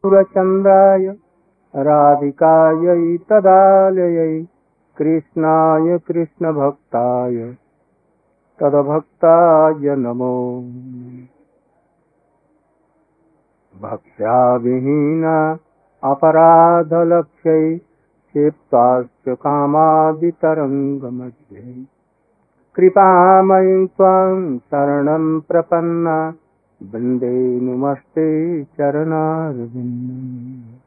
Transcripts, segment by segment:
सुरचन्द्राय, राधिकायै तदालयै, कृष्णाय कृष्णभक्ताय, तदभक्ताय नमो। भक्त्या विहीना अपराधलक्ष्यै, क्षिप्ताश्च कामादितरङ्गमध्ये। कृपामयीं त्वां शरणं प्रपन्ना। वंदे नुमस्ते चरणारविन्दम्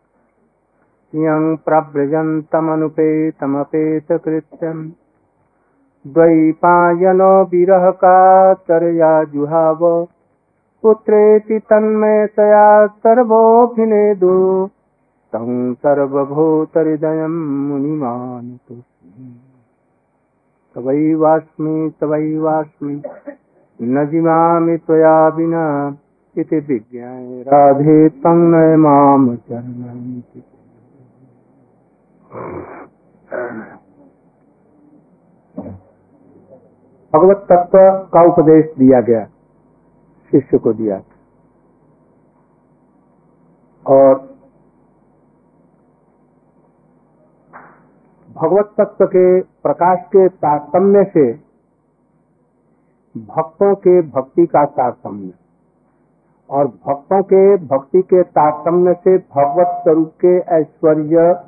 यं प्रव्रजन्तमनुपेतमपेतकृत्यम् द्वैपायनो विरहकातरया जुहाव पुत्रेति तन्मयतया सर्वोऽभिनेदु। तं सर्वभूतहृदयं मुनिमानुतोऽस्मि तवैवास्मि तवैवास्मि न त्वया विना इति विज्ञाय। राधे माम भगवत तत्व का उपदेश दिया गया, शिष्य को दिया और भगवत तत्व के प्रकाश के तारतम्य से भक्तों के भक्ति का तारतम्य। और भक्तों के भक्ति के तारतम्य से भगवत स्वरूप के ऐश्वर्य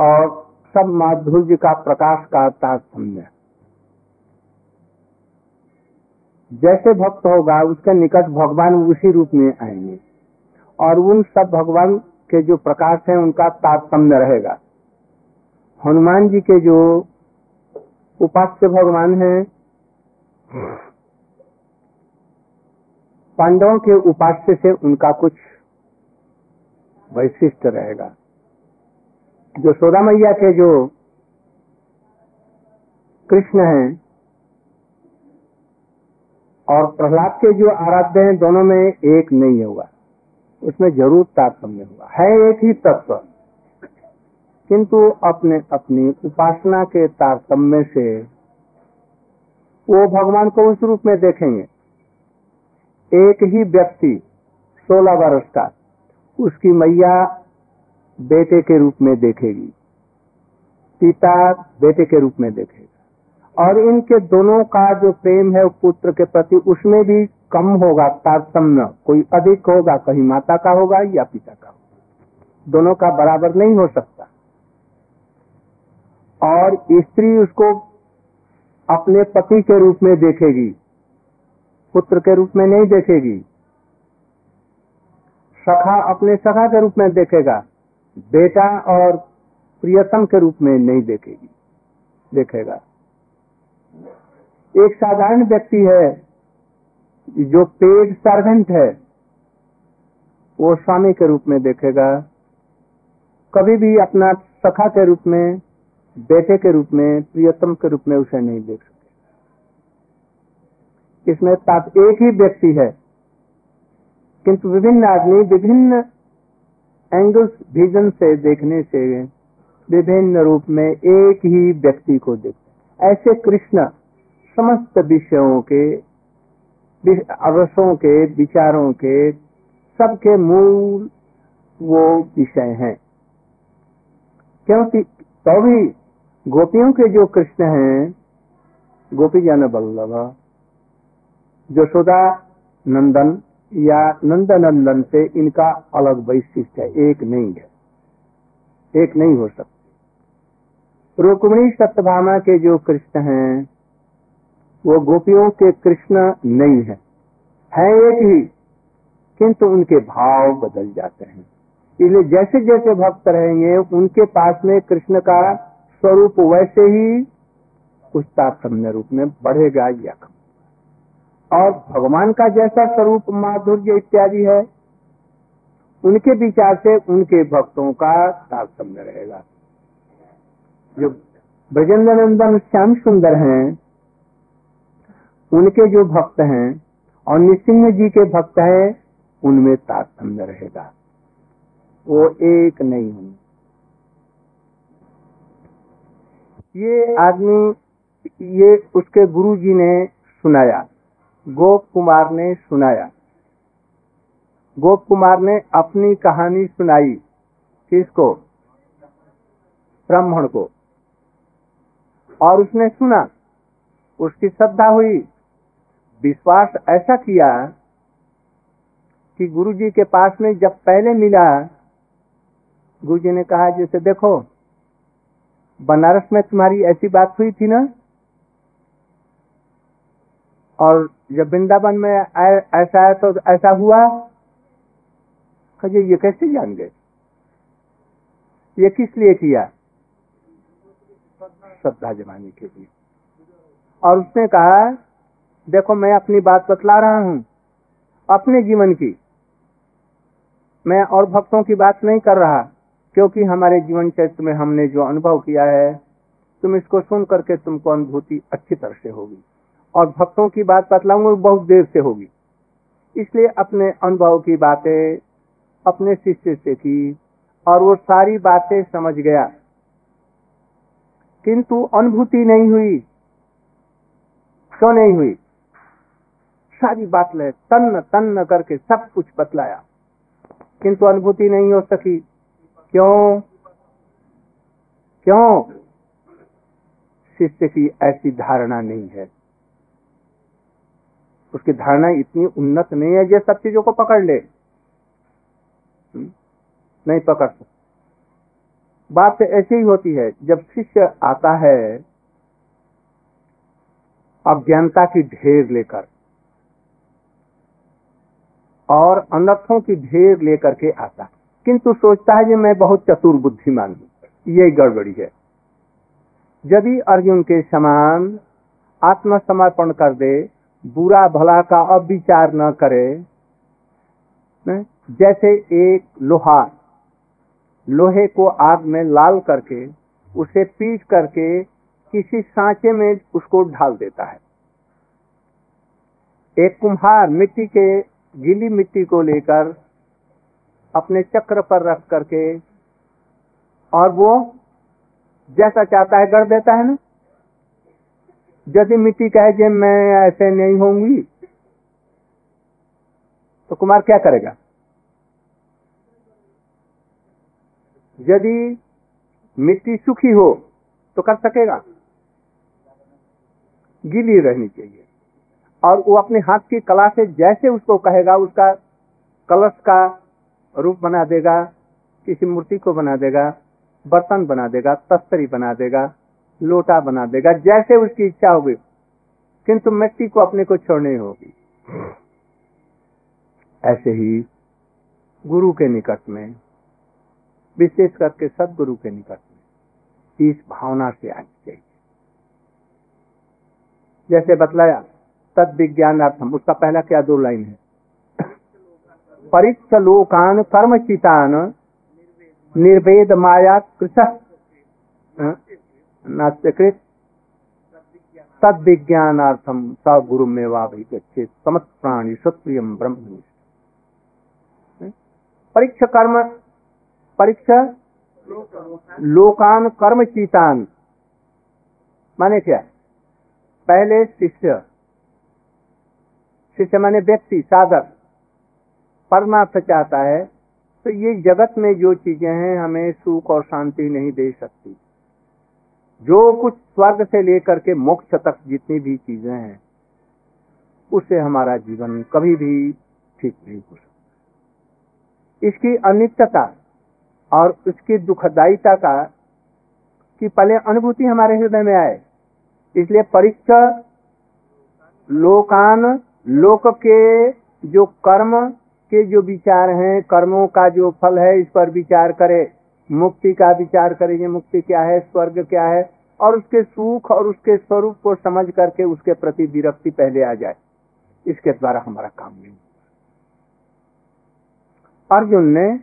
और सब माधुर्य का प्रकाश का तारतम्य। जैसे भक्त होगा, उसके निकट भगवान उसी रूप में आएँगे। और उन सब भगवान के जो प्रकाश है, उनका तारतम्य रहेगा। हनुमान जी के जो उपास्य भगवान हैं पांडवों के उपास्य से उनका कुछ वैशिष्ट रहेगा। जो सोदा मैया के जो कृष्ण हैं और प्रहलाद के जो आराध्य हैं, दोनों में एक नहीं होगा उसमें ज़रूर तारतम्य होगा है एक ही तत्व, किंतु अपने अपनी उपासना के तारतम्य से वो भगवान को उस रूप में देखेंगे। एक ही व्यक्ति, सोलह वर्ष का, उसकी मैया बेटे के रूप में देखेगी। पिता बेटे के रूप में देखेगा। और इनके दोनों का जो प्रेम है पुत्र के प्रति, उसमें भी कम होगा, तारतम्य। कोई अधिक होगा, कहीं माता का होगा या पिता का होगा। दोनों का बराबर नहीं हो सकता। और स्त्री उसको अपने पति के रूप में देखेगी, पुत्र के रूप में नहीं देखेगी। सखा अपने सखा के रूप में देखेगा, बेटा और प्रियतम के रूप में नहीं देखेगी, देखेगा। एक साधारण व्यक्ति है, जो पेड सर्वेंट है, वो स्वामी के रूप में देखेगा। कभी भी अपना सखा के रूप में बेटे के रूप में, प्रियतम के रूप में उसे नहीं देख सकते। इसमें ताप एक ही व्यक्ति है, किंतु विभिन्न आदमी विभिन्न एंगल्स विजन से देखने से विभिन्न रूप में एक ही व्यक्ति को देखते ऐसे कृष्ण समस्त विषयों के रसों के, विचारों के सबके मूल वो विषय हैं। क्योंकि तो भी गोपियों के जो कृष्ण हैं, गोपी जन बल्लभ जशोदा नंदन या नंद नंदन से इनका अलग वैशिष्ट है, एक नहीं है। एक नहीं हो सकते। रुक्मणी सत्यभामा के जो कृष्ण हैं, वो गोपियों के कृष्ण नहीं है। है एक ही, किंतु उनके भाव बदल जाते हैं। इसलिए जैसे जैसे भक्त रहेंगे, उनके पास में कृष्ण का स्वरूप वैसे ही उस तात्म्य रूप में बढ़ेगा या कम। और भगवान का जैसा स्वरूप माधुर्य इत्यादि है, उनके विचार से उनके भक्तों का तारतम्य रहेगा। जो ब्रजेंद्र नंदन श्याम सुंदर हैं, उनके जो भक्त हैं और निसिंह जी के भक्त हैं, उनमें तारतम्य रहेगा। वो एक नहीं होंगे। ये आदमी, ये उसके गुरु जी ने सुनाया, गोप कुमार ने सुनाया। गोप कुमार ने अपनी कहानी सुनाई किसको? ब्राह्मण को। और उसने सुना, उसकी श्रद्धा हुई, विश्वास ऐसा किया कि गुरु जी के पास में जब पहले मिला गुरु जी ने कहा, जैसे देखो बनारस में तुम्हारी ऐसी बात हुई थी ना? और जब वृंदावन में ऐसा आया तो ऐसा हुआ? कहिए ये कैसे जान गए? ये किस लिए किया? श्रद्धा जमाने के लिए। और उसने कहा, देखो, मैं अपनी बात बतला रहा हूँ, अपने जीवन की। मैं और भक्तों की बात नहीं कर रहा। क्योंकि हमारे जीवन चरित्र में हमने जो अनुभव किया है, तुम इसको सुन करके तुमको अनुभूति अच्छी तरह से होगी। और भक्तों की बात बतलाऊँगा बहुत देर से होगी। इसलिए अपने अनुभव की बातें अपने शिष्य से की और वो सारी बातें समझ गया। किंतु अनुभूति नहीं हुई। क्यों नहीं हुई? सारी बात ले तन्न तन्न करके सब कुछ बतलाया। किंतु अनुभूति नहीं हो सकी। क्यों? क्यों? शिष्य की ऐसी धारणा नहीं है। उसकी धारणा इतनी उन्नत नहीं है जो सब चीज़ों को पकड़ ले। हम्म? नहीं पकड़ सकता। बात तो ऐसी ही होती है, जब शिष्य आता है, अज्ञानता की ढेर लेकर और अनर्थों की ढेर लेकर के आता किंतु सोचता है कि मैं बहुत चतुर बुद्धिमान हूँ। यही गड़बड़ी है। यदि अर्जुन के समान आत्मसमर्पण कर दे, बुरा भला का अब विचार न करे जैसे एक लोहा लोहे को आग में लाल करके, उसे पीट करके किसी सांचे में उसको ढाल देता है। एक कुम्हार मिट्टी के, गीली मिट्टी को लेकर अपने चक्र पर रख करके, और वो जैसा चाहता है गढ़ देता है ना? यदि मिट्टी कहे कि मैं ऐसे नहीं होंगी तो कुमार क्या करेगा? यदि मिट्टी सूखी हो तो कर सकेगा। गीली रहनी चाहिए। और वो अपने हाथ की कला से जैसे उसको कहेगा, उसका कलश का रूप बना देगा, किसी मूर्ति को बना देगा, बर्तन बना देगा, तस्तरी बना देगा, लोटा बना देगा, जैसे उसकी इच्छा होगी, किंतु मिट्टी को अपने को छोड़नी होगी। ऐसे ही गुरु के निकट में, विशेष करके सदगुरु के निकट में, इस भावना से आनी चाहिए जैसे बतलाया, तद विज्ञानार्थम, उसका पहला क्या दो लाइन है? परीक्ष लोकान कर्म चितान निर्वेद माया कृष। नास्यकृत तद विज्ञानार्थम स गुरु में वाभिगछे समत प्राणी सत्प्रियम ब्रह्म परीक्षा कर्म, परीक्षा? लोकान कर्म चीतान माने क्या? पहले शिष्य। शिष्य माने व्यक्ति, साधक। परमार्थ चाहता है तो ये जगत में जो चीज़ें हैं हमें सुख और शांति नहीं दे सकती। जो कुछ स्वर्ग से लेकर के मोक्ष तक जितनी भी चीज़ें हैं उससे हमारा जीवन कभी भी ठीक नहीं हो सकता। इसकी अनित्यता और उसकी दुखदायिता का की पहले अनुभूति हमारे हृदय में आए, इसलिए परीक्षा लोकान, लोक के जो कर्म के जो विचार हैं, कर्मों का जो फल है, इस पर विचार करे। मुक्ति का विचार करेंगे मुक्ति क्या है, स्वर्ग क्या है, और उसके सुख और उसके स्वरूप को समझ करके उसके प्रति विरक्ति पहले आ जाए। इसके द्वारा हमारा काम नहीं अर्जुन ने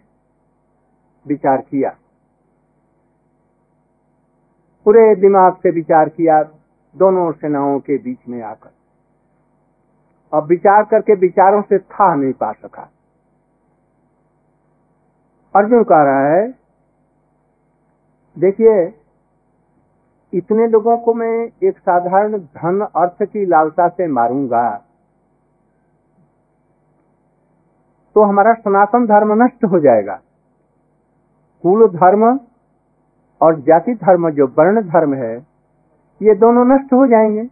विचार किया। पूरे दिमाग से विचार किया, दोनों सेनाओं के बीच में आकर। अब विचार करके विचारों से था नहीं पा सका। अर्जुन कह रहा है, देखिए, इतने लोगों को मैं एक साधारण धन अर्थ की लालसा से मारूँगा तो हमारा सनातन धर्म नष्ट हो जाएगा। कुल धर्म और जाति धर्म, जो वर्ण धर्म है, ये दोनों नष्ट हो जाएँगे।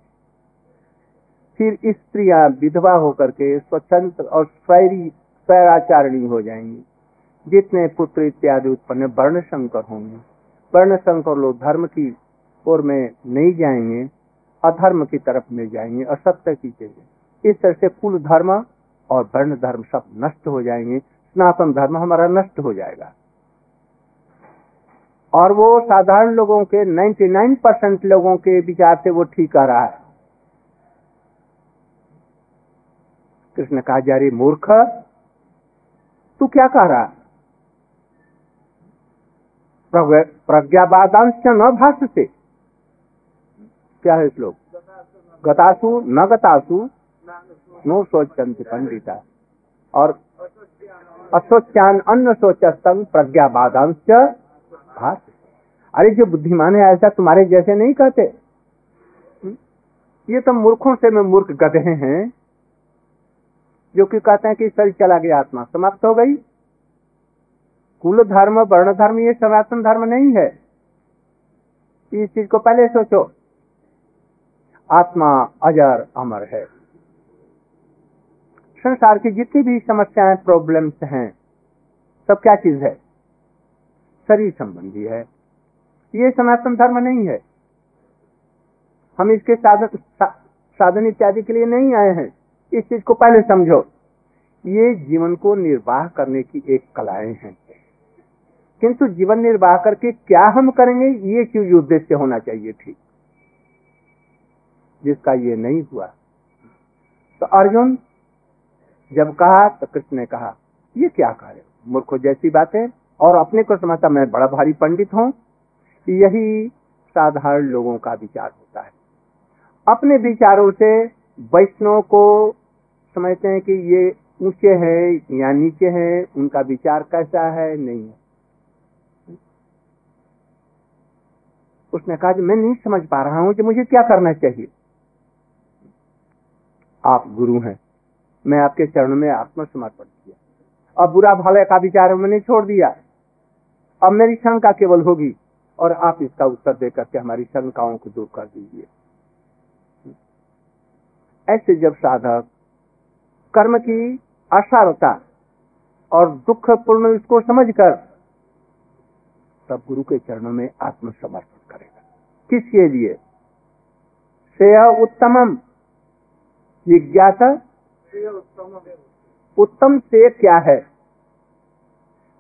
फिर स्त्रियाँ विधवा होकर के स्वतंत्र और स्वैरी, स्वैराचारणी हो जाएँगी। जितने पुत्र इत्यादि उत्पन्न वर्ण शंकर होंगे। वर्ण शंकर लोग धर्म की ओर में नहीं जाएँगे, अधर्म की तरफ़ में जाएँगे, असत्य की चीज़ें इस तरह से कुल धर्म और वर्ण धर्म सब नष्ट हो जाएँगे। सनातन धर्म हमारा नष्ट हो जाएगा। और वो साधारण लोगों के 99 परसेंट लोगों के विचार से वो ठीक आ रहा है। कृष्ण कहा जा रही मूर्ख? तू क्या कह रहा प्रज्ञावादांश न भाष से क्या है श्लोक? गतासु, न गतासु, नो सोचंत पंडिता। और असोच्यान अन्न सोचस्तंग, प्रज्ञावादांश भाष अरे, जो बुद्धिमान है, ऐसा तुम्हारे जैसे नहीं कहते। ये तो मूर्खों से में मूर्ख गधे हैं। जो कि कहते हैं कि शरीर चला गया आत्मा, समाप्त हो गई। कुल धर्म, वर्ण धर्म, ये सनातन धर्म नहीं है। इस चीज़ को पहले सोचो। आत्मा, अजर, अमर है। संसार की जितनी भी समस्याएँ प्रॉब्लम्स हैं, सब क्या चीज़ है? शरीर संबंधी है। ये सनातन धर्म नहीं है। हम इसके साधन साधन इत्यादि के लिए नहीं आए हैं। इस चीज़ को पहले समझो। ये जीवन को निर्वाह करने की एक कलाएँ हैं। किंतु जीवन निर्वाह करके क्या हम करेंगे, ये चीज़ उद्देश्य होना चाहिए ठीक जिसका ये नहीं हुआ। तो अर्जुन जब कहा तो कृष्ण ने कहा, ये क्या कह रहे मूर्खो जैसी बात? है और अपने को समझता मैं बड़ा भारी पंडित हूँ। यही साधारण लोगों का विचार होता है। अपने विचारों से वैष्णव को समझते हैं कि ये ऊँचे है या नीचे है, उनका विचार कैसा है, नहीं है। उसने कहा कि मैं नहीं समझ पा रहा हूँ कि मुझे क्या करना चाहिए। आप गुरु हैं। मैं आपके चरण में आत्मसमर्पण किया। अब बुरा भले का विचार मैंने छोड़ दिया। अब मेरी शंका केवल होगी और आप इसका उत्तर देकर के हमारी शंकाओं को दूर कर दीजिए। ऐसे जब साधक कर्म की असारता और दुख पूर्ण इसको समझकर तब गुरु के चरणों में आत्मसमर्पण करेगा। किसके लिए? श्रेय उत्तमम। जिज्ञासा उत्तम से क्या है?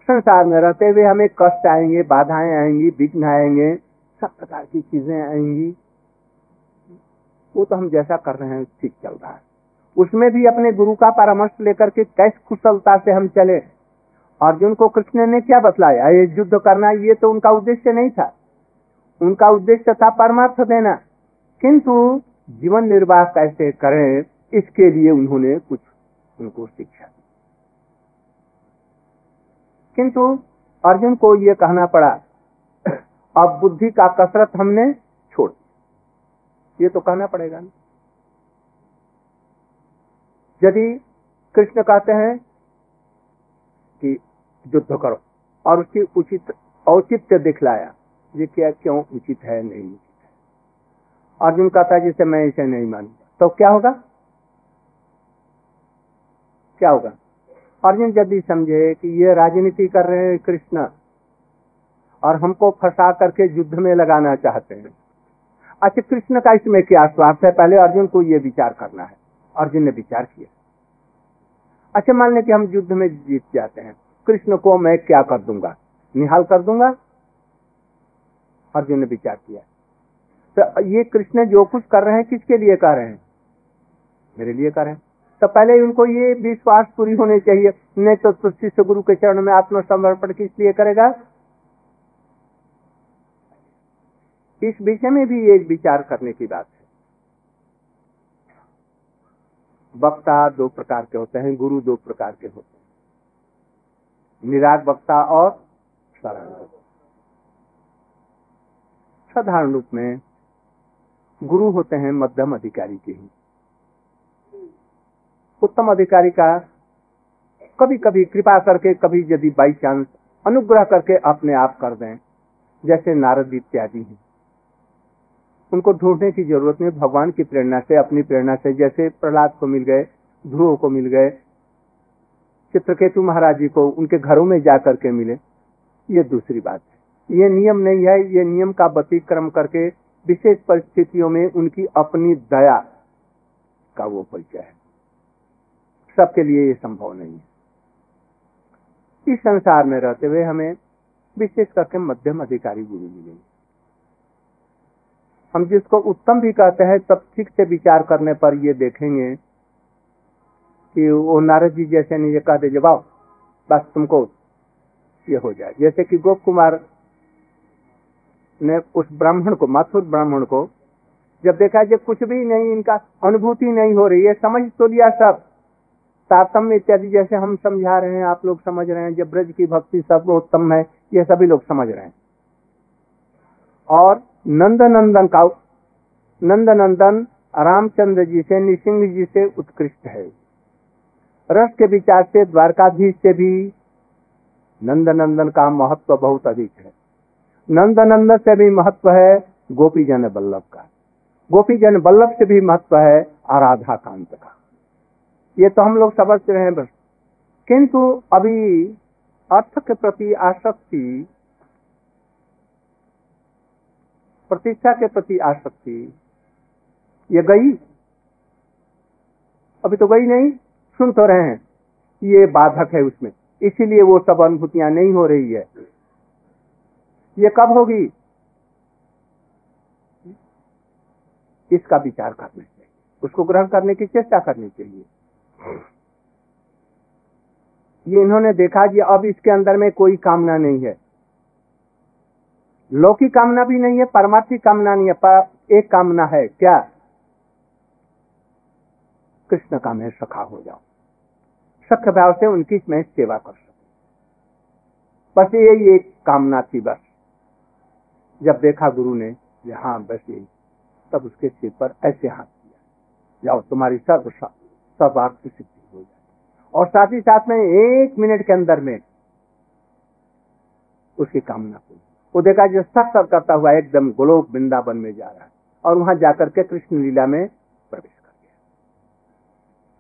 संसार में रहते हुए हमें कष्ट आएँगे, बाधाएँ आएँगी, विघ्न आएँगे, सब प्रकार की चीज़ें आएँगी। वो तो हम जैसा कर रहे हैं, ठीक चल रहा है। उसमें भी अपने गुरु का परामर्श लेकर के कैसे कुशलता से हम चले। अर्जुन को कृष्ण ने क्या बतलाया, ये युद्ध करना, ये तो उनका उद्देश्य नहीं था। उनका उद्देश्य था परमार्थ देना। किंतु जीवन निर्वाह कैसे करें, इसके लिए उन्होंने कुछ उनको शिक्षा दी। किंतु अर्जुन को ये कहना पड़ा, अब बुद्धि का कसरत हमने छोड़ ये तो कहना पड़ेगा ना। यदि कृष्ण कहते हैं कि युद्ध करो, और उसकी उचित औचित्य दिखलाया, ये क्या, क्यों उचित है, नहीं उचित है। अर्जुन कहता है, जिसे मैं इसे नहीं मानूँगा। तो क्या होगा? क्या होगा? अर्जुन भी समझे कि ये राजनीति कर रहे हैं कृष्ण, और हमको फंसा करके युद्ध में लगाना चाहते हैं अच्छा कृष्ण का इसमें क्या स्वार्थ है? पहले अर्जुन को ये विचार करना है। अर्जुन ने विचार किया। अच्छा मान लें कि हम युद्ध में जीत जाते हैं। कृष्ण को मैं क्या कर दूँगा? निहाल कर दूँगा? अर्जुन ने विचार किया। तो ये कृष्ण जो कुछ कर रहे हैं किसके लिए कर रहे हैं? मेरे लिए कर रहे हैं। तो पहले उनको ये विश्वास पूरी होनी चाहिए। नहीं तो, तो शिष्य गुरु के चरण में आत्मसमर्पण किस लिए करेगा? इस विषय में भी एक विचार करने की बात है। वक्ता दो प्रकार के होते हैं, गुरु दो प्रकार के होते हैं। निराग वक्ता और साधारण साधारण रूप में गुरु होते हैं मध्यम अधिकारी के ही। उत्तम अधिकारी का कभी कभी कृपा करके, कभी यदि बाई चांस अनुग्रह करके अपने आप कर दें, जैसे नारद इत्यादि हैं। उनको ढूँढने की ज़रूरत नहीं, भगवान की प्रेरणा से, अपनी प्रेरणा से, जैसे प्रहलाद को मिल गए, ध्रुव को मिल गए, चित्रकेतु महाराज जी को उनके घरों में जाकर के मिले, ये दूसरी बात है। ये नियम नहीं है, ये नियम का व्यतिक्रम करके विशेष परिस्थितियों में उनकी अपनी दया का वो परिचय है। सबके लिए ये संभव नहीं है। इस संसार में रहते हुए हमें विशेष करके मध्यम अधिकारी गुरु मिलेंगे। हम जिसको उत्तम भी कहते हैं, तब ठीक से विचार करने पर ये देखेंगे कि वो नारद जी जैसे नहीं ये कहते आओ बस तुमको ये हो जाए। जैसे कि गोप कुमार ने उस ब्राह्मण को, माथुर ब्राह्मण को, जब देखा जब कुछ भी नहीं, इनका अनुभूति नहीं हो रही है समझ तो लिया सब। तारतम्य इत्यादि जैसे हम समझा रहे हैं, आप लोग समझ रहे हैं, जब ब्रज की भक्ति सर्वोत्तम है, ये सभी लोग समझ रहे हैं। और नंद नंदन का नंद नंदन रामचंद्र जी से निसिंह जी से उत्कृष्ट है। रस के विचार से, द्वारकाधीश से भी नंद नंदन का महत्व बहुत अधिक है। नंद नंदन से भी महत्व है गोपी जन बल्लभ का। गोपी जन बल्लभ से भी महत्व है आराधा कांत का। ये तो हम लोग समझ रहे हैं बस। किंतु अभी अर्थ के प्रति आसक्ति प्रतिष्ठा के प्रति आसक्ति। ये गई? अभी तो गई नहीं। सुन तो रहे हैं। ये बाधक है उसमें। इसीलिए वो सब अनुभूतियाँ नहीं हो रही है। ये कब होगी? इसका विचार करना चाहिए उसको ग्रहण करने की चेष्टा करनी चाहिए। ये इन्होंने देखा कि अब इसके अंदर में कोई कामना नहीं है। लौकिक कामना भी नहीं है परमार्थी कामना नहीं है, पर एक कामना है, क्या? कृष्ण का मैं सखा हो जाऊँ। सख्य भाव से उनकी मैं सेवा कर सकूँ। बस यही एक कामना थी बस। जब देखा गुरु ने हाँ बस यही। तब उसके सिर पर ऐसे हाथ किया जाओ, तुम्हारी सर्व सर्वार्थ सिद्धि हो जाए। और साथ ही साथ में एक मिनट के अंदर में उसकी कामना पूरी वो देखा जो सर करता हुआ एकदम गोलोक वृंदावन में जा रहा है और वहाँ जाकर के कृष्ण लीला में प्रवेश कर गया।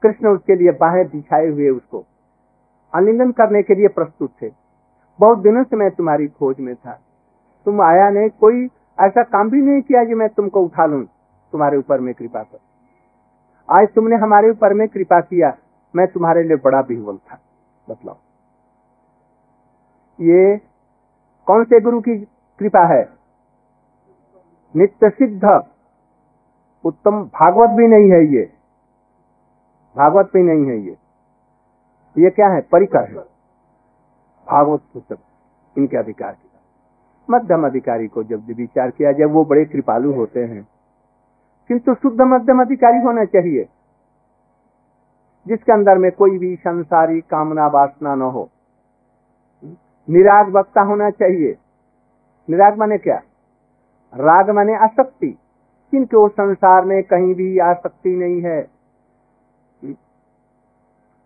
कृष्ण उसके लिए बाहें बिछाए हुए उसको आलिंगन करने के लिए प्रस्तुत थे। बहुत दिनों से मैं तुम्हारी खोज में था। तुम आया नहीं, कोई ऐसा काम भी नहीं किया कि मैं तुमको उठा लू तुम्हारे ऊपर में कृपा कर। आज तुमने हमारे ऊपर में कृपा किया, मैं तुम्हारे लिए बड़ा विह्वल था। बतलाओ। ये कौन से गुरु की कृपा है? नित्य सिद्ध उत्तम भागवत भी नहीं है ये। भागवत भी नहीं है ये। ये क्या है? परिकर है। भागवत पुस्तक, इनके अधिकार की मध्यम अधिकारी को जब विचार किया जाए, वो बड़े कृपालु होते हैं। किंतु शुद्ध मध्यम अधिकारी होना चाहिए, जिसके अंदर में कोई भी संसारी कामना वासना न हो। निराग वक्ता होना चाहिए। निराग माने क्या? राग माने आसक्ति। किंतु संसार में कहीं भी आसक्ति नहीं है।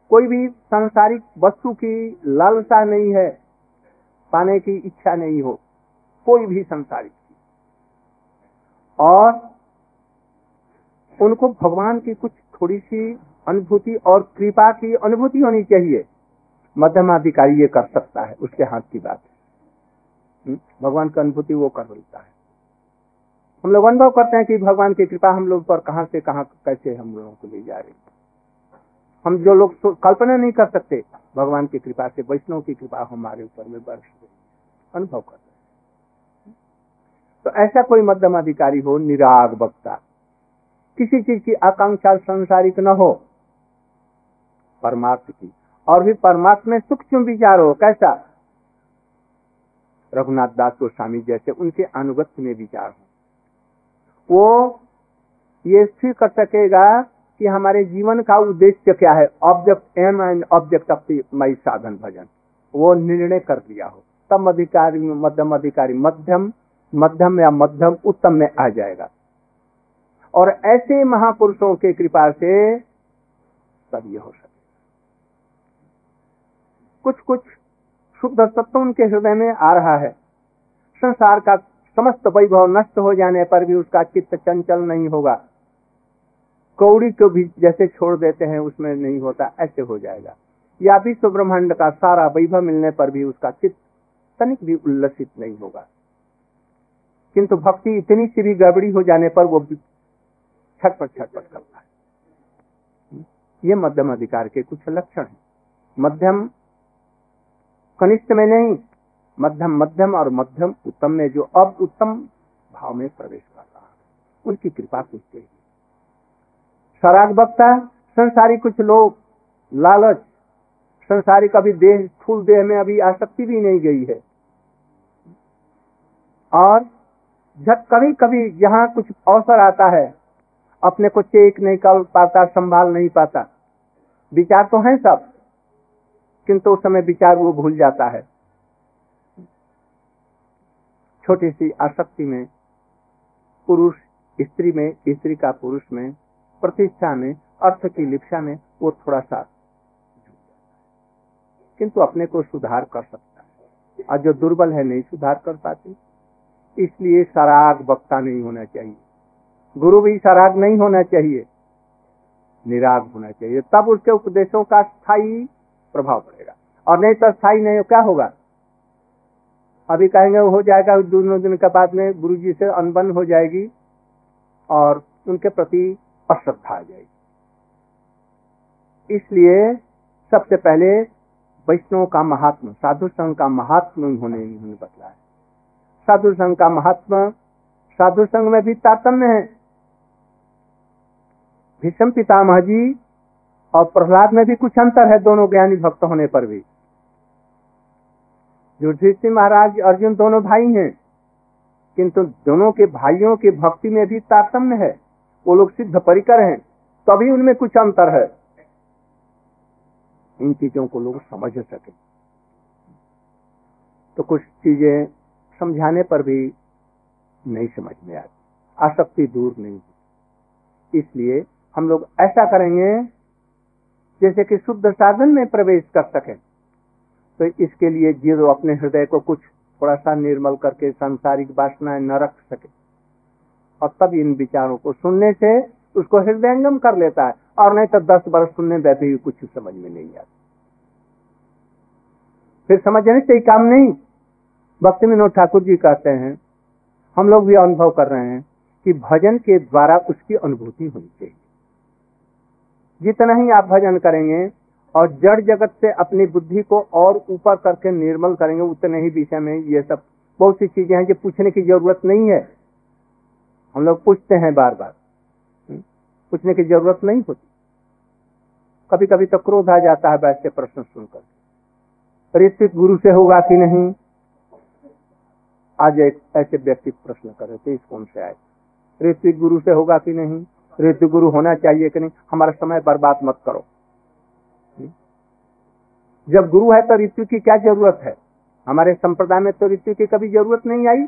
कोई भी संसारिक वस्तु की लालसा नहीं है, पाने की इच्छा नहीं हो, कोई भी संसारिक और उनको भगवान की कुछ थोड़ी सी अनुभूति और कृपा की अनुभूति होनी चाहिए। मध्यमाधिकारी ये कर सकता है, उसके हाथ की बात है। हम्म? भगवान की अनुभूति वो कर लेता है। हम लोग अनुभव करते हैं कि भगवान की कृपा हम लोग पर कहाँ से, कहाँ, कैसे हम लोगों को ले जा रही हम जो लोग कल्पना नहीं कर सकते, भगवान की कृपा से, वैष्णव की कृपा हमारे ऊपर में बरस अनुभव करते हैं। तो ऐसा कोई मध्यम अधिकारी हो, निराग वक्ता, किसी चीज़ की आकांक्षा संसारिक न हो परमार्थ की। और भी परमात्मा सूक्ष्म विचार हो? कैसा? रघुनाथ दास गोस्वामी जैसे उनके अनुगत्य में विचार हो। वो ये स्थिर कर सकेगा कि हमारे जीवन का उद्देश्य क्या है? Object aim and object of मई साधन भजन। वो निर्णय कर दिया हो। तब अधिकारी, मध्यम अधिकारी, मध्यम मध्यम या मध्यम, उत्तम में आ जाएगा। और ऐसे महापुरुषों के कृपा से सब ये हो सके कुछ कुछ शुद्ध सत्व उनके हृदय में आ रहा है। संसार का समस्त वैभव नष्ट हो जाने पर भी उसका चित्त चंचल नहीं होगा। कौड़ी को भी जैसे छोड़ देते हैं, उसमें नहीं होता, ऐसे हो जाएगा। या विश्व ब्रह्मांड का सारा वैभव मिलने पर भी उसका चित्त तनिक भी उल्लसित नहीं होगा। किंतु भक्ति इतनी सी भी गड़बड़ी हो जाने पर वो छटपट छटपट करता है। ये मध्यम अधिकार के कुछ लक्षण है। मध्यम कनिष्ठ में नहीं, मध्यम मध्यम और मध्यम उत्तम में जो अब उत्तम भाव में प्रवेश कर रहा है, उनकी कृपा कुछ चाहिए। सराग बक्ता संसारी कुछ लोग, लालच संसारिक अभी देह, फूल देह में अभी आसक्ति भी नहीं गई है। और जब कभी कभी यहाँ कुछ अवसर आता है, अपने को चेक नहीं कर पाता, संभाल नहीं पाता, विचार तो है सब किंतु उस समय विचार वो भूल जाता है। छोटी सी आसक्ति में, पुरुष, स्त्री में, स्त्री का पुरुष में, प्रतिष्ठा में, अर्थ की लिप्सा में वो थोड़ा सा किंतु अपने को सुधार कर सकता है। और जो दुर्बल है, नहीं सुधार कर पाते। इसलिए सराग वक्ता नहीं होना चाहिए। गुरु भी सराग नहीं होना चाहिए। निराग होना चाहिए। तब उसके उपदेशों का स्थायी प्रभाव पड़ेगा। और नहीं तो स्थायी नहीं क्या होगा? अभी कहेंगे हो जाएगा दोनों दिन के बाद में गुरु जी से अनबन हो जाएगी और उनके प्रति अश्रद्धा आ जाएगी। इसलिए सबसे पहले वैष्णव का महात्मा, साधु संघ का महात्मा उन्होंने उन्होंने बतलाया साधु संघ का महात्मा, साधु संघ में भी तारतम्य है। भीषम पितामह जी और प्रहलाद में भी कुछ अंतर है दोनों ज्ञानी भक्त होने पर भी। युधिष्ठिर महाराज, अर्जुन दोनों भाई हैं, किंतु दोनों के भाइयों की भक्ति में भी तारतम्य है। वो लोग सिद्ध परिकर हैं, तभी उनमें कुछ अंतर है। इन चीज़ों को लोग समझ सके। तो कुछ चीज़ें समझाने पर भी नहीं समझ में आती। आसक्ति दूर नहीं इसलिए हम लोग ऐसा करेंगे जैसे कि शुद्ध साधन में प्रवेश कर सके। तो इसके लिए ज़ीरो अपने हृदय को कुछ थोड़ा सा निर्मल करके सांसारिक वासनाएँ न रख सके। और तब इन विचारों को सुनने से उसको हृदयंगम कर लेता है। और नहीं तो दस वर्ष सुनने बैठे भी कुछ समझ में नहीं आता। फिर समझने से ही काम नहीं। भक्ति विनोद ठाकुर जी कहते हैं, हम लोग भी अनुभव कर रहे हैं कि भजन के द्वारा उसकी अनुभूति होनी चाहिए। जितना ही आप भजन करेंगे और जड़ जगत से अपनी बुद्धि को और ऊपर करके निर्मल करेंगे, उतने ही विषय में ये सब बहुत सी चीज़ें हैं जो पूछने की ज़रूरत नहीं है। हम लोग पूछते हैं बार बार हम्म? पूछने की ज़रूरत नहीं होती। कभी कभी तो क्रोध आ जाता है वैसे प्रश्न सुनकर। ऋत्विक गुरु से होगा कि नहीं? आज एक ऐसे व्यक्ति प्रश्न कर रहे थे इस कौन से आए ऋत्विक गुरु से होगा कि नहीं? ऋतु गुरु होना चाहिए कि नहीं, हमारा समय बर्बाद मत करो। जब गुरु है तो ऋतु की क्या ज़रूरत है? हमारे संप्रदाय में तो ऋतु की कभी ज़रूरत नहीं आई।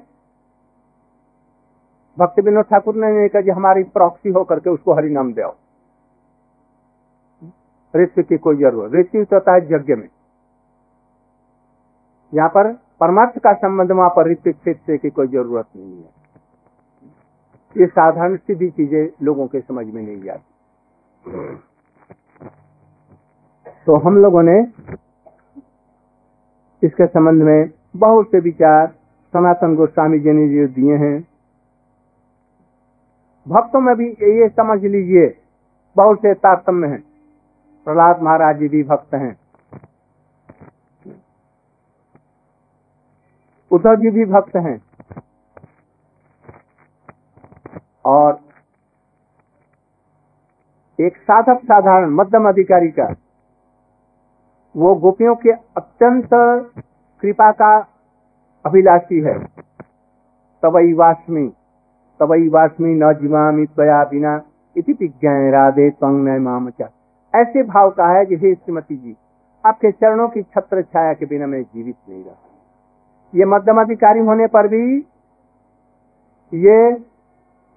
भक्ति विनोद ठाकुर ने नहीं कहा कि हमारी प्रॉक्सी होकर के उसको हरि नाम दो। ऋतु की कोई ज़रूरत, ऋतु तो होता है यज्ञ में। यहाँ पर परमार्थ का संबंध, वहाँ पर ऋतु क्षेत्र की कोई ज़रूरत नहीं है। ये साधारण सीधी चीज़ें लोगों के समझ में नहीं आती। तो हम लोगों ने इसके संबंध में बहुत से विचार सनातन गोस्वामी जी ने जो दिए हैं। भक्तों में भी ये समझ लीजिए, बहुत से तारतम्य हैं। प्रहलाद महाराज जी भी भक्त हैं। उद्धव जी भी भक्त हैं। और एक साधक साधारण मध्यम अधिकारी का, वो गोपियों के अत्यंत कृपा का अभिलाषी है। तवई वास्मी तवई वास्मी न जीवामी त्वया बिना, इति विज्ञान राधे त्वंग मामचा ऐसे भाव का है जैसे श्रीमती जी, आपके चरणों की छत्र छाया के बिना मैं जीवित नहीं रहा ये मध्यम अधिकारी होने पर भी ये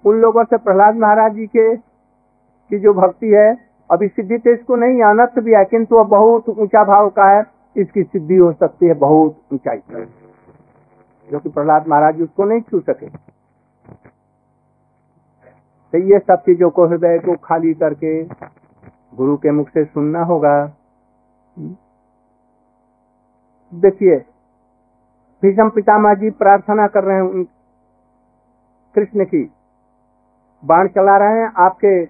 उन लोगों से प्रहलाद महाराज जी के, की जो भक्ति है, अभी सिद्धि तो इसको नहीं, अनर्थ भी है, किंतु वह बहुत ऊँचा भाव का है, इसकी सिद्धि हो सकती है, बहुत ऊंचाई पर। जो कि प्रहलाद महाराज उसको नहीं छू सके। तो ये सब चीज़ों को हृदय को खाली करके गुरु के मुख से सुनना होगा। देखिए, भीषम पितामह जी प्रार्थना कर रहे हैं कृष्ण की। बाण चला रहे हैं, आपके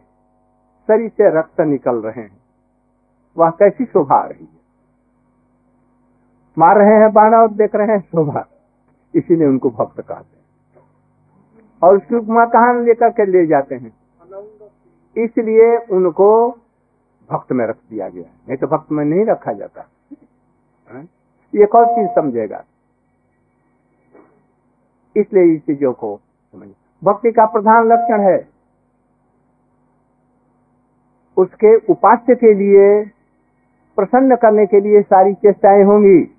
शरीर से रक्त निकल रहे हैं। वह कैसी शोभा आ रही है? मार रहे हैं बाण और देख रहे हैं शोभा। इसीलिए उनको भक्त कहते हैं। और उसकी उपमा कहा लेकर के ले जाते हैं? इसलिए उनको भक्त में रख दिया गया नहीं तो भक्त में नहीं रखा जाता। ये कौन चीज़ समझेगा? इसलिए इस चीज़ों को समझ भक्ति का प्रधान लक्षण है। उसके उपास्य के लिए, प्रसन्न करने के लिए सारी चेष्टाएँ होंगी।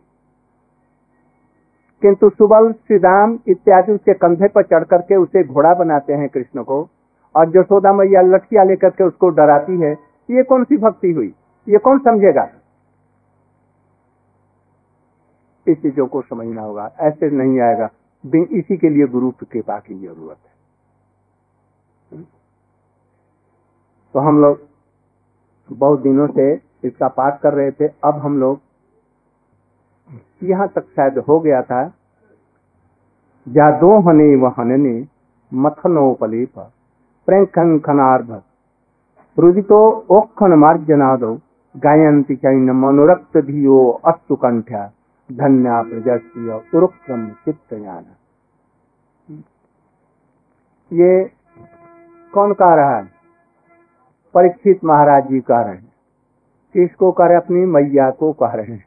किंतु सुबल श्रीराम इत्यादि उसके कंधे पर चढ़ करके उसे घोड़ा बनाते हैं कृष्ण को, और जसोदा मैया लठिया लेकर के उसको डराती है, ये कौन सी भक्ति हुई? ये कौन समझेगा? इस चीज़ों को समझना होगा, ऐसे नहीं आएगा। इसी के लिए गुरु की कृपा की ज़रूरत है। तो हम लोग बहुत दिनों से इसका पाठ कर रहे थे। अब हम लोग यहाँ तक शायद हो गया था। जादो हने वहनने मथनोपलेप प्रेंखनार्भ रुदितो ओखन मार्जनादो गायंती चैन मनोरक्त धियो अस्तु कंठ्या धन्या प्रजस्तीय उरुक्रम चित्त ये कौन कह रहा है? परीक्षित महाराज जी कह रहे हैं। किसको कह रहे अपनी मैया को कह रहे हैं।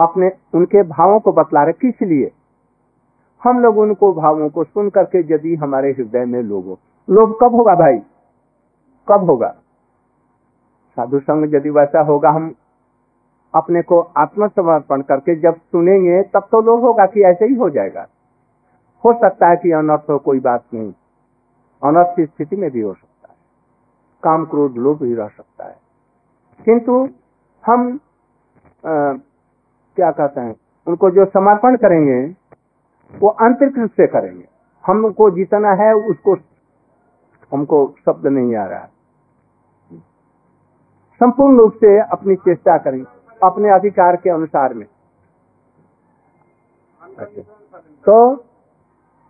अपने, उनके भावों को बतला रहे, किस लिए? हम लोग उनको भावों को सुन करके यदि हमारे हृदय में लोभ हो। लोभ कब होगा भाई? कब होगा? साधु संग यदि वैसा होगा, हम अपने को आत्मसमर्पण करके जब सुनेंगे, तब तो लोभ होगा कि ऐसे ही हो जाएगा। हो सकता है कि अनर्थ हो, कोई बात नहीं। अनर्थ की स्थिति में भी हो सकता काम क्रोध लोभ भी रह सकता है। किंतु हम आ, क्या कहते हैं उनको जो समर्पण करेंगे वो आंतरिक रूप से करेंगे। हमको जितना है उसको हमको शब्द नहीं आ रहा। संपूर्ण रूप से अपनी चेष्टा करें अपने अधिकार के अनुसार में। अच्छा। तो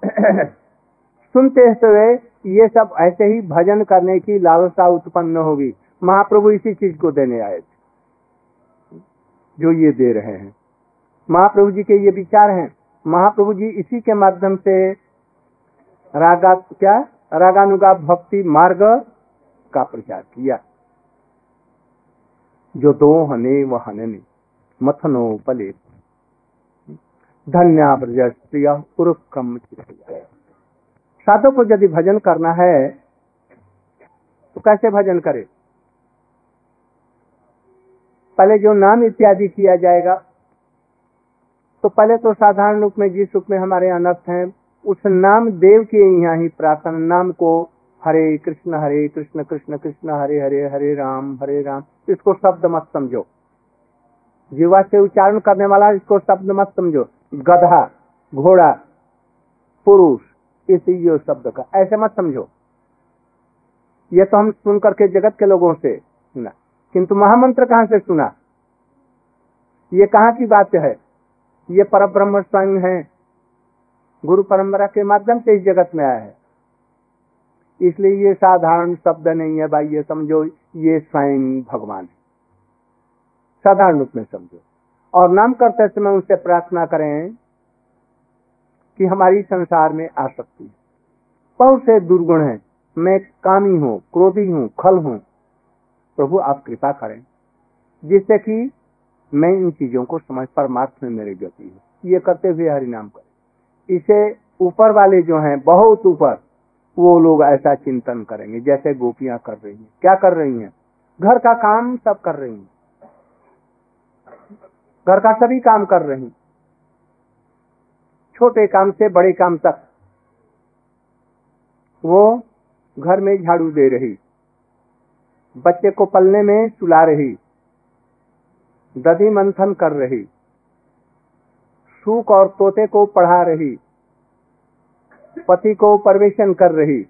सुनते हुए ये सब ऐसे ही भजन करने की लालसा उत्पन्न होगी। महाप्रभु इसी चीज़ को देने आए थे, जो ये दे रहे हैं। महाप्रभु जी के ये विचार हैं। महाप्रभु जी इसी के माध्यम से रागा, क्या? रागानुगा भक्ति मार्ग का प्रचार किया। जो दो हने व हनने, मथनो पले। धन्या ब्रजस्त्रिय पुरुषम साधु को यदि भजन करना है तो कैसे भजन करे? पहले जो नाम इत्यादि किया जाएगा तो पहले तो साधारण रूप में जिस रूप में हमारे अनर्थ हैं, उस नाम देव के यहाँ ही प्रार्थना, नाम को हरे कृष्ण हरे कृष्ण कृष्ण कृष्ण, हरे हरे हरे राम हरे राम, इसको शब्द मत समझो। जीवा से उच्चारण करने वाला इसको शब्द मत समझो। गधा, घोड़ा, पुरुष इसी यो शब्द का। ऐसे मत समझो। ये तो हम सुन करके जगत के लोगों से सुना। किंतु महामंत्र कहाँ से सुना? ये कहाँ की बात है? ये पर ब्रह्म स्वयं है। गुरु परंपरा के माध्यम से इस जगत में आया है। इसलिए ये साधारण शब्द नहीं है भाई, ये समझो, ये स्वयं भगवान है। साधारण रूप में समझो। और नाम करते समय उनसे प्रार्थना करें कि हमारी संसार में आ सकती है। बहुत से दुर्गुण है। मैं कामी हूँ, क्रोधी हूँ, खल हूँ। प्रभु, आप कृपा करें, जिससे कि मैं इन चीज़ों को समझ, परमार्थ में मेरी गति है। ये करते हुए हरिनाम करें। इसे ऊपर वाले जो हैं, बहुत ऊपर, वो लोग ऐसा चिंतन करेंगे, जैसे गोपियाँ कर रही हैं। क्या कर रही हैं? घर का काम सब कर रही हैं। घर का सभी काम कर रही छोटे काम से बड़े काम तक। वो घर में झाड़ू दे रही, बच्चे को पलने में सुला रही, दधि मंथन कर रही सूक और तोते को पढ़ा रही, पति को परवेशन कर रही,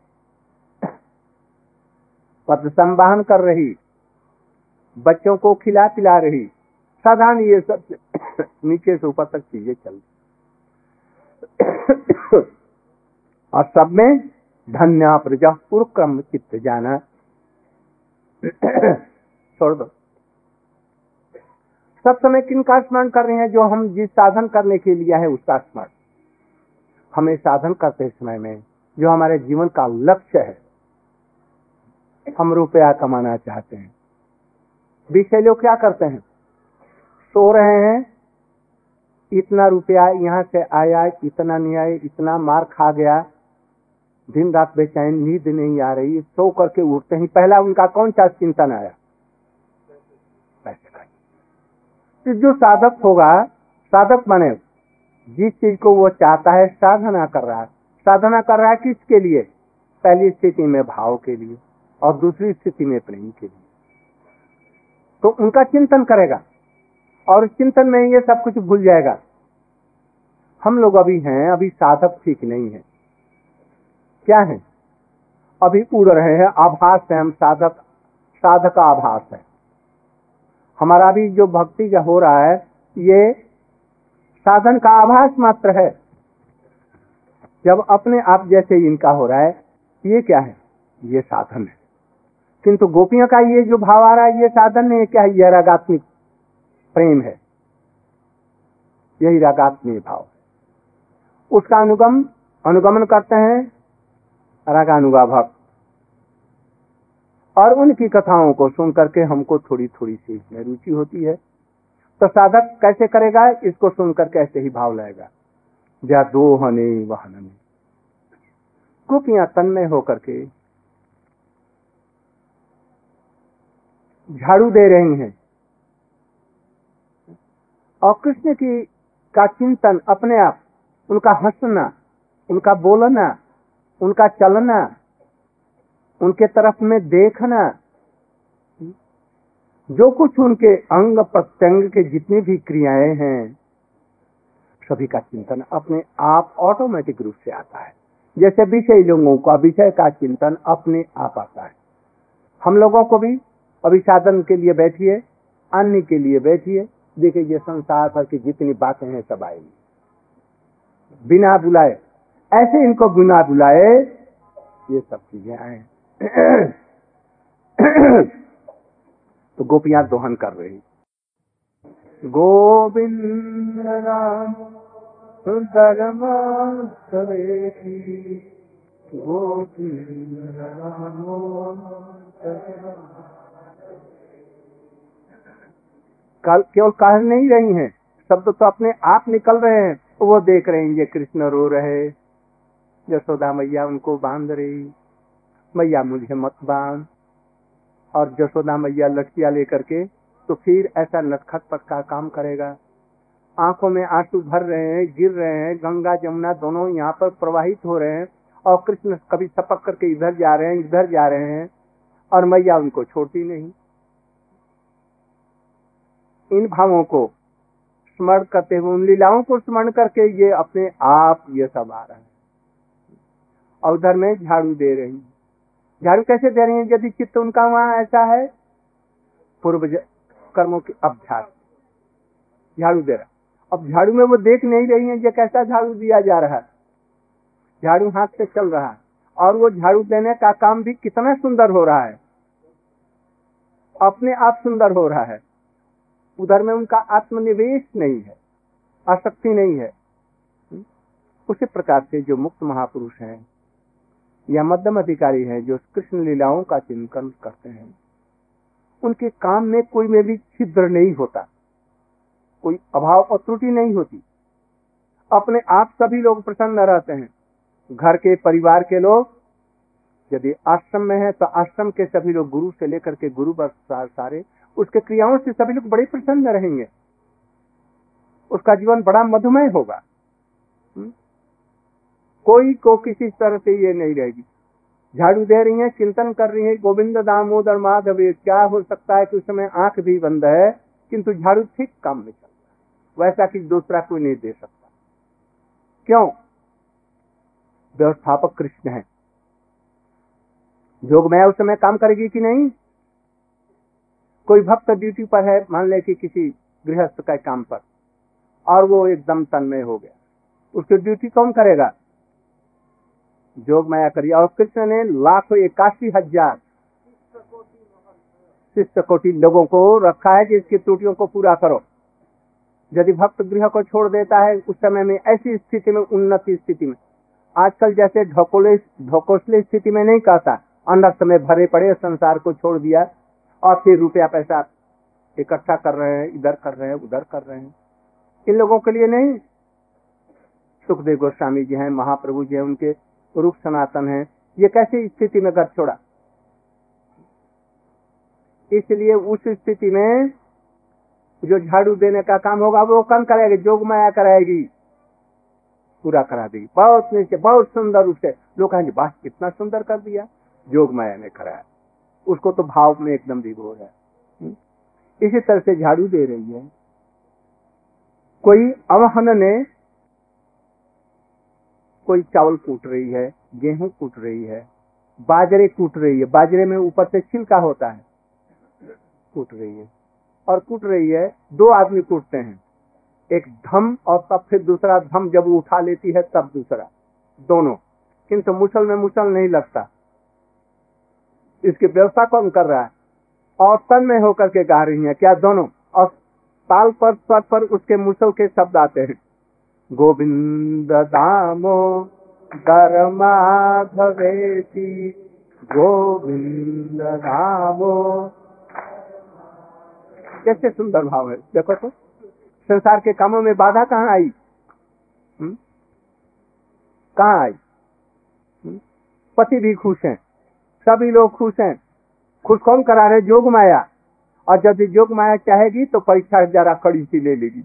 पद संवाहन कर रही, बच्चों को खिला पिला रही। साधारण ये सब नीचे से ऊपर तक चीज़ें चल और सब में धन्य प्रजा पूर्वक्रम चित्त जाना। छोड़ दो। सब समय किन का स्मरण कर रहे हैं जो हम जिस साधन करने के लिए है, उसका स्मरण। हमें साधन करते समय में जो हमारे जीवन का लक्ष्य है, हम रुपया कमाना चाहते हैं। विषय लोग क्या करते हैं? सो रहे हैं इतना रुपया यहाँ से आया, इतना नहीं आया इतना मार खा गया। दिन रात बेचैन, नींद नहीं आ रही। सो करके उठते ही पहला उनका कौन सा चिंतन आया? पैसे का तो जो साधक होगा, साधक माने, जिस चीज़ को वो चाहता है, साधना कर रहा है। साधना कर रहा है किसके लिए? पहली स्थिति में भाव के लिए और दूसरी स्थिति में प्रेम के लिए। तो उनका चिंतन करेगा। और चिंतन में ये सब कुछ भूल जाएगा। हम लोग अभी हैं, अभी साधक ठीक नहीं है। क्या है? अभी उड़ रहे हैं, आभास है हम साधक साधक आभास है। हमारा भी जो भक्ति का हो रहा है, ये साधन का आभास मात्र है। जब अपने आप जैसे इनका हो रहा है, ये क्या है? ये साधन है। किंतु गोपियों का ये जो भाव आ रहा है, ये साधन नहीं है, क्या है यह रागात्मिक प्रेम है। यही रागात्मिक भाव है। उसका अनुगम, अनुगमन करते हैं रागानुगा भक्त और उनकी कथाओं को सुन करके हमको थोड़ी थोड़ी सी इसमें रुचि होती है। तो साधक कैसे करेगा? इसको सुन करके ऐसे ही भाव लाएगा। जा दो हने वाहन में गोपियाँ तन्मय होकर के झाड़ू दे रही हैं। और कृष्ण की का चिंतन अपने आप, उनका हंसना, उनका बोलना, उनका चलना, उनके तरफ़ में देखना, जो कुछ उनके अंग प्रत्यंग के जितनी भी क्रियाएँ हैं, सभी का चिंतन अपने आप ऑटोमेटिक रूप से आता है। जैसे विषय लोगों का, विषय का चिंतन अपने आप आता है। हम लोगों को भी अभिसाधन के लिए बैठिए, अन्य के लिए बैठिए देखिए, ये संसार भर की जितनी बातें हैं सब आएँगी बिना बुलाए, ऐसे इनको बिना बुलाए, ये सब चीज़ें आए। तो गोपियाँ दोहन कर रही। गोविंद राम गोविंद राम केवल कह नहीं रही हैं। शब्द तो अपने आप निकल रहे हैं। वो देख रहे हैं, ये कृष्ण रो रहे। यशोदा मैया उनको बाँध रही। मैया मुझे मत बाँध। और जसोदा मैया लटकिया लेकर के तो फिर ऐसा नटखट पट का काम करेगा। आँखों में आँसू भर रहे हैं, गिर रहे हैं, गंगा जमुना दोनों यहाँ पर प्रवाहित हो रहे हैं। और कृष्ण कभी सपक करके इधर जा रहे हैं, इधर जा रहे हैं। और मैया उनको छोड़ती नहीं। इन भावों को स्मरण करते हुए, उन लीलाओं को स्मरण करके ये अपने आप ये सब आ रहा है। और उधर में झाड़ू दे रही है। झाड़ू कैसे दे रही है? यदि चित्त उनका वहाँ ऐसा है पूर्व कर्मों के अभ्यास। झाड़ू दे रहा अब झाड़ू में वो देख नहीं रही है, ये कैसा झाड़ू दिया जा रहा है। झाड़ू हाथ से चल रहा है। और वो झाड़ू देने का काम भी कितना सुंदर हो रहा है। अपने आप सुंदर हो रहा है। उधर में उनका आत्मनिवेश नहीं है, आसक्ति नहीं है। उसी प्रकार से जो मुक्त महापुरुष हैं या मध्यम अधिकारी है जो कृष्ण लीलाओं का चिंतन करते हैं, उनके काम में कोई में भी छिद्र नहीं होता, कोई अभाव और त्रुटि नहीं होती। अपने आप सभी लोग प्रसन्न रहते हैं। घर के परिवार के लोग, यदि आश्रम में है तो आश्रम के सभी लोग गुरु से लेकर के गुरु सारे उसके क्रियाओं से सभी लोग बड़े प्रसन्न रहेंगे। उसका जीवन बड़ा मधुमय होगा। कोई को किसी तरह से ये नहीं रहेगी। झाड़ू दे रही है, चिंतन कर रही है, गोविंद दामोदर माधव क्या हो सकता है कि उस समय आँख भी बंद है, किंतु झाड़ू ठीक काम में चल रहा है। वैसा कि दूसरा कोई नहीं दे सकता। क्यों? व्यवस्थापक कृष्ण है। योग मैं उस समय काम करेगी कि नहीं? कोई भक्त ड्यूटी पर है, मान ले कि किसी गृहस्थ का काम पर, और वो एकदम तन्मय हो गया। उसकी ड्यूटी कौन करेगा? जोग माया करिए। और कृष्ण ने लाखों इक्यासी हज़ार शिष्ट कोटि लोगों को रखा है कि इसकी त्रुटियों को पूरा करो। यदि भक्त गृह को छोड़ देता है, उस समय में ऐसी स्थिति में, उन्नति स्थिति में। आजकल जैसे ढोकोले, ढोकोसले स्थिति में नहीं कहता। अंदर समय भरे पड़े, संसार को छोड़ दिया। और फिर रुपया पैसा इकट्ठा कर रहे हैं, इधर कर रहे हैं, उधर कर रहे हैं। इन लोगों के लिए नहीं। सुखदेव गोस्वामी जी हैं, महाप्रभु जी हैं, उनके रूप सनातन हैं। ये कैसी स्थिति में घर छोड़ा? इसलिए उस स्थिति में जो झाड़ू देने का काम होगा, वो कम करेगी? जोग माया कराएगी। पूरा करा देगी बहुत नीचे, बहुत सुंदर रूप से लोग कहेंगे बात कितना सुंदर कर दिया। जोग माया ने कराया। उसको तो भाव में एकदम विभोर है। हम्म? इसी तरह से झाड़ू दे रही है। कोई अवहन ने कोई चावल कूट रही है, गेहूँ कूट रही है, बाजरे कूट रही है, बाजरे में ऊपर से छिलका होता है, कूट रही है। और कूट रही है, दो आदमी कूटते हैं, एक धम और तब फिर दूसरा धम जब उठा लेती है तब दूसरा, दोनों। किंतु मुसल में मुसल नहीं लगता। इसकी व्यवस्था कौन कर रहा है? और तन में होकर के गा रही है, क्या दोनों और ताल पर स्वर पर उसके मुसल के शब्द आते हैं? गोविंद दामो धर्माधवेती, गोविंद दामो। कैसे सुंदर भाव है, देखो तो। संसार के कामों में बाधा कहाँ आई? हम्म? कहाँ आई? हम्म? पति भी खुश हैं। सभी लोग खुश हैं। खुश कौन करा रहे? जोग माया। और जब जोग माया चाहेगी तो परीक्षा जरा कड़ी सी ले लेगी।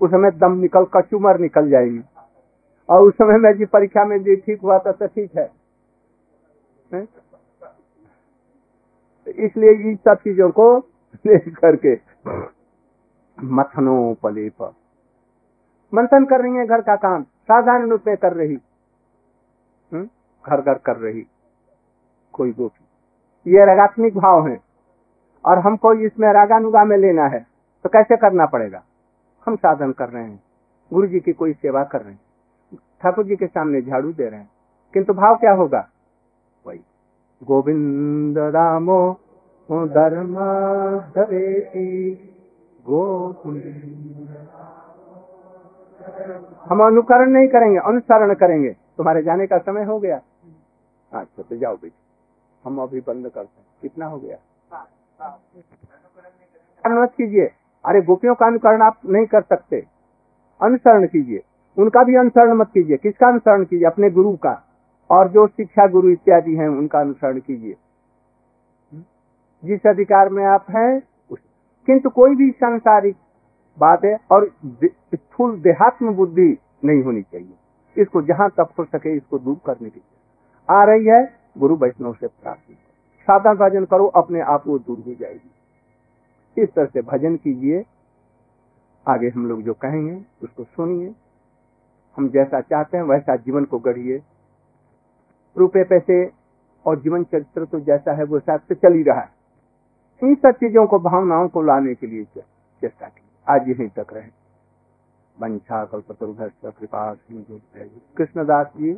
उस समय दम निकल कचुमर निकल जाएगी। और उस समय में जी परीक्षा में जी ठीक हुआ था तो ठीक है, है? इसलिए इन सब चीज़ों को करके मथनो पले पर। मंथन कर रही है घर का काम। साधारण रूप में कर रही। हम्म? घर घर कर रही। कोई गोपी ये रागात्मिक भाव है। और हमको इसमें रागानुगा में लेना है तो कैसे करना पड़ेगा? हम साधन कर रहे हैं। गुरु जी की कोई सेवा कर रहे हैं। ठाकुर जी के सामने झाड़ू दे रहे हैं। किंतु भाव क्या होगा? वही, गोविंद रामो धर्म हम अनुकरण नहीं करेंगे, अनुसरण करेंगे। तुम्हारे जाने का समय हो गया। अच्छा तो जाओ बेटी। हम अभी बंद करते हैं। कितना हो गया? मत कीजिए। अरे, गोपियों का अनुकरण आप नहीं कर सकते। अनुसरण कीजिए। उनका भी अनुसरण मत कीजिए। किसका अनुसरण कीजिए? अपने गुरु का। और जो शिक्षा गुरु इत्यादि हैं, उनका अनुसरण कीजिए। जिस अधिकार में आप हैं किंतु कोई भी सांसारिक बात है और स्थूल देहात्म बुद्धि नहीं होनी चाहिए। इसको जहाँ तक हो सके इसको दूर करने की आ रही है गुरु वैष्णव से प्राप्ति साधन भजन करो, अपने आप वो दूर हो जाएगी। इस तरह से भजन कीजिए। आगे हम लोग जो कहेंगे, उसको सुनिए। हम जैसा चाहते हैं, वैसा जीवन को गढ़िए। रुपए, पैसे और जीवन चरित्र तो जैसा है, वो साथ से चल ही रहा है। इन सब चीज़ों को, भावनाओं को लाने के लिए चेष्टा की आज यहीं तक रहे। वंशा कल्पतरुभ्य कृपा कृष्णदास जी